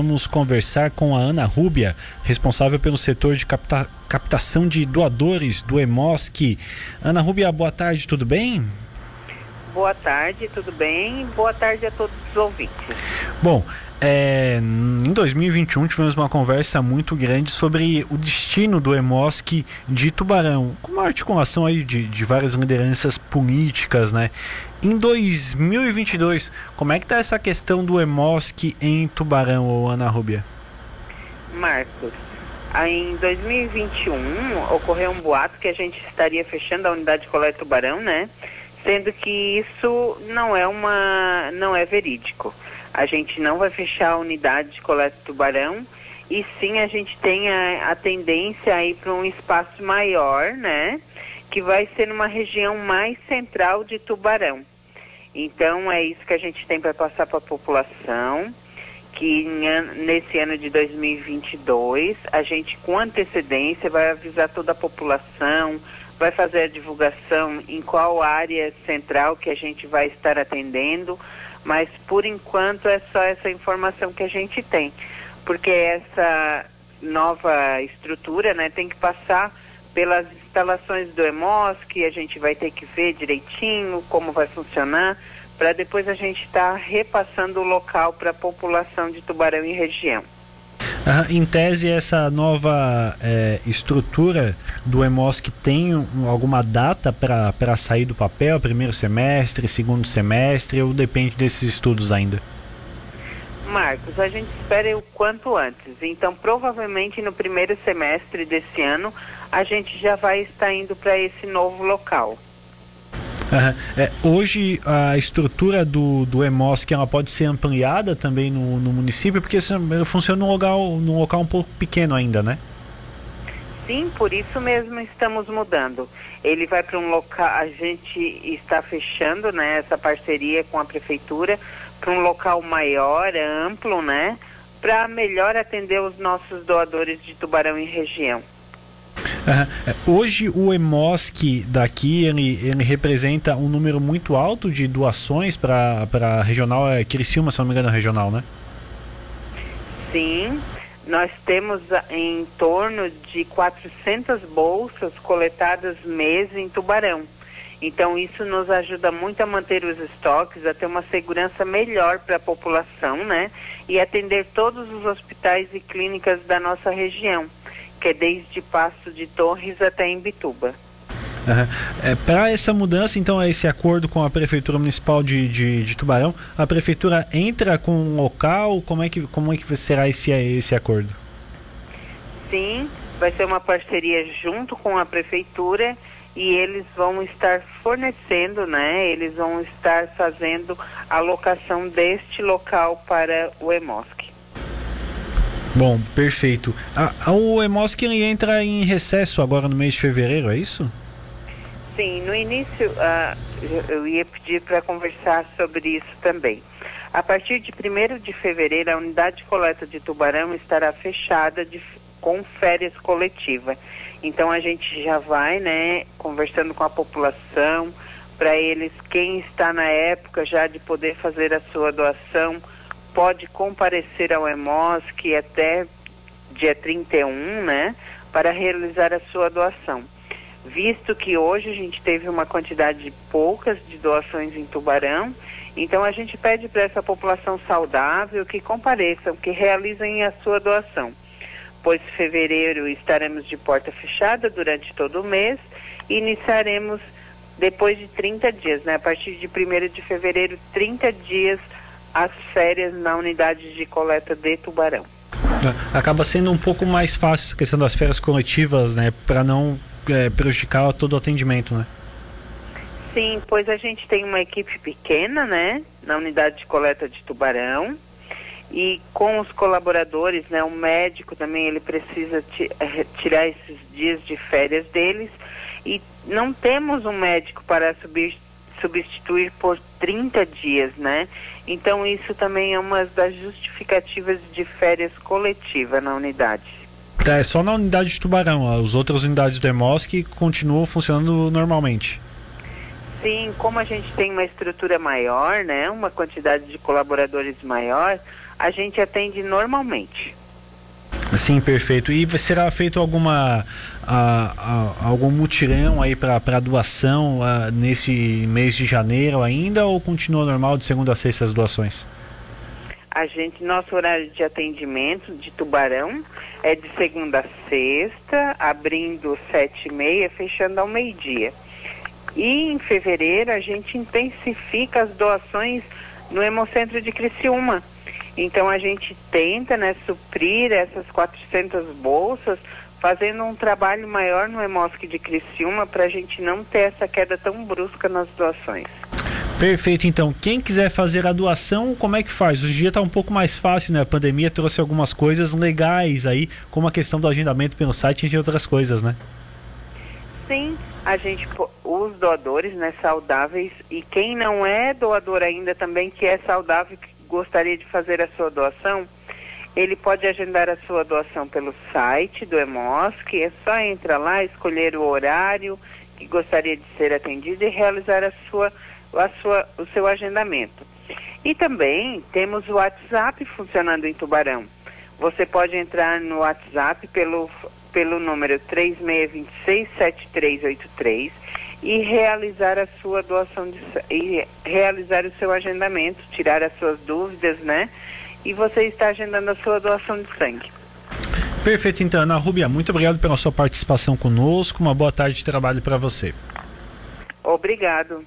Vamos conversar com a Ana Rúbia, responsável pelo setor de capta captação de doadores do EMOSC. Ana Rúbia, boa tarde, tudo bem? Boa tarde, tudo bem? Boa tarde a todos os ouvintes. Bom, é, em 2021 tivemos uma conversa muito grande sobre o destino do EMOSC de Tubarão, com uma articulação aí de, de várias lideranças políticas, né? Em 2022, como é que está essa questão do EMOSC em Tubarão, ou Ana Rubia? Marcos, em 2021 ocorreu um boato que a gente estaria fechando a unidade de coleta Tubarão, né? Sendo que isso não é uma, não é verídico. A gente não vai fechar a unidade de coleta Tubarão e sim a gente tem a, a tendência aí para um espaço maior, né? que vai ser numa região mais central de Tubarão. Então é isso que a gente tem para passar para a população, que nesse ano de 2022 a gente com antecedência vai avisar toda a população, vai fazer a divulgação em qual área central que a gente vai estar atendendo, mas por enquanto é só essa informação que a gente tem, porque essa nova estrutura, né, tem que passar pelas instalações do EMOS, que a gente vai ter que ver direitinho como vai funcionar, para depois a gente estar tá repassando o local para a população de Tubarão e região. Em tese, essa nova é, estrutura do EMOSC tem um, alguma data para sair do papel? Primeiro semestre, segundo semestre, ou depende desses estudos ainda? Marcos, a gente espera o quanto antes. Então, provavelmente no primeiro semestre desse ano, a gente já vai estar indo para esse novo local. Uhum. É, hoje a estrutura do, do EMOSC ela pode ser ampliada também no, no município, porque funciona num local, num local um pouco pequeno ainda, né? Sim, por isso mesmo estamos mudando. Ele vai para um local, a gente está fechando né, essa parceria com a prefeitura para um local maior, amplo, né? Para melhor atender os nossos doadores de tubarão e região. Uhum. Hoje o EMOSC daqui ele, ele representa um número muito alto de doações para a regional, é Criciúma, se não me engano, regional, né? Sim, nós temos em torno de 400 bolsas coletadas mês em Tubarão. Então isso nos ajuda muito a manter os estoques, a ter uma segurança melhor para a população, né? E atender todos os hospitais e clínicas da nossa região que é desde Passo de Torres até Imbituba. É, Para essa mudança, então, esse acordo com a Prefeitura Municipal de, de, de, Tubarão, a Prefeitura entra com um local? Como é que, como é que será esse, esse acordo? Sim, vai ser uma parceria junto com a Prefeitura e eles vão estar fornecendo, né? Eles vão estar fazendo a locação deste local para o EMOSC. Bom, perfeito. A, o EMOSC entra em recesso agora no mês de fevereiro, é isso? Sim, no início uh, eu ia pedir para conversar sobre isso também. A partir de 1 de fevereiro, a unidade de coleta de tubarão estará fechada de, com férias coletiva. Então a gente já vai, né, conversando com a população, para eles, quem está na época já de poder fazer a sua doação, pode comparecer ao EMOSC até dia 31, né, para realizar a sua doação. Visto que hoje a gente teve uma quantidade de poucas de doações em Tubarão, então a gente pede para essa população saudável que compareçam, que realizem a sua doação. Pois fevereiro estaremos de porta fechada durante todo o mês e iniciaremos depois de 30 dias, né? A partir de 1 de fevereiro, 30 dias as férias na unidade de coleta de Tubarão. Acaba sendo um pouco mais fácil a questão das férias coletivas, né, para não é, prejudicar todo o atendimento, né? Sim, pois a gente tem uma equipe pequena, né, na unidade de coleta de Tubarão e com os colaboradores, né, o médico também ele precisa é, tirar esses dias de férias deles e não temos um médico para subir substituir por 30 dias, né? Então isso também é uma das justificativas de férias coletiva na unidade. Tá, é só na unidade de Tubarão, as outras unidades do EMOSC continuam funcionando normalmente. Sim, como a gente tem uma estrutura maior, né, uma quantidade de colaboradores maior, a gente atende normalmente. Sim, perfeito. E será feito alguma a, a, algum mutirão aí para doação a, nesse mês de janeiro ainda ou continua normal de segunda a sexta as doações? A gente, nosso horário de atendimento de Tubarão é de segunda a sexta, abrindo sete e meia, fechando ao meio-dia. E em fevereiro a gente intensifica as doações no Hemocentro de Criciúma. Então a gente tenta né, suprir essas 400 bolsas, fazendo um trabalho maior no Hemosc de Criciúma para a gente não ter essa queda tão brusca nas doações. Perfeito, então. Quem quiser fazer a doação, como é que faz? Hoje em dia está um pouco mais fácil, né? A pandemia trouxe algumas coisas legais aí, como a questão do agendamento pelo site, entre outras coisas, né? Sim, a gente, os doadores, né, saudáveis, e quem não é doador ainda também, que é saudável, que gostaria de fazer a sua doação, ele pode agendar a sua doação pelo site do EMOSC, é só entrar lá, escolher o horário que gostaria de ser atendido e realizar a sua a sua, o seu agendamento. E também temos o WhatsApp funcionando em Tubarão. Você pode entrar no WhatsApp pelo, pelo número 36267383 e realizar a sua doação de, e realizar o seu agendamento, tirar as suas dúvidas, né? E você está agendando a sua doação de sangue. Perfeito, então, Ana Rubia, muito obrigado pela sua participação conosco. Uma boa tarde de trabalho para você. Obrigado.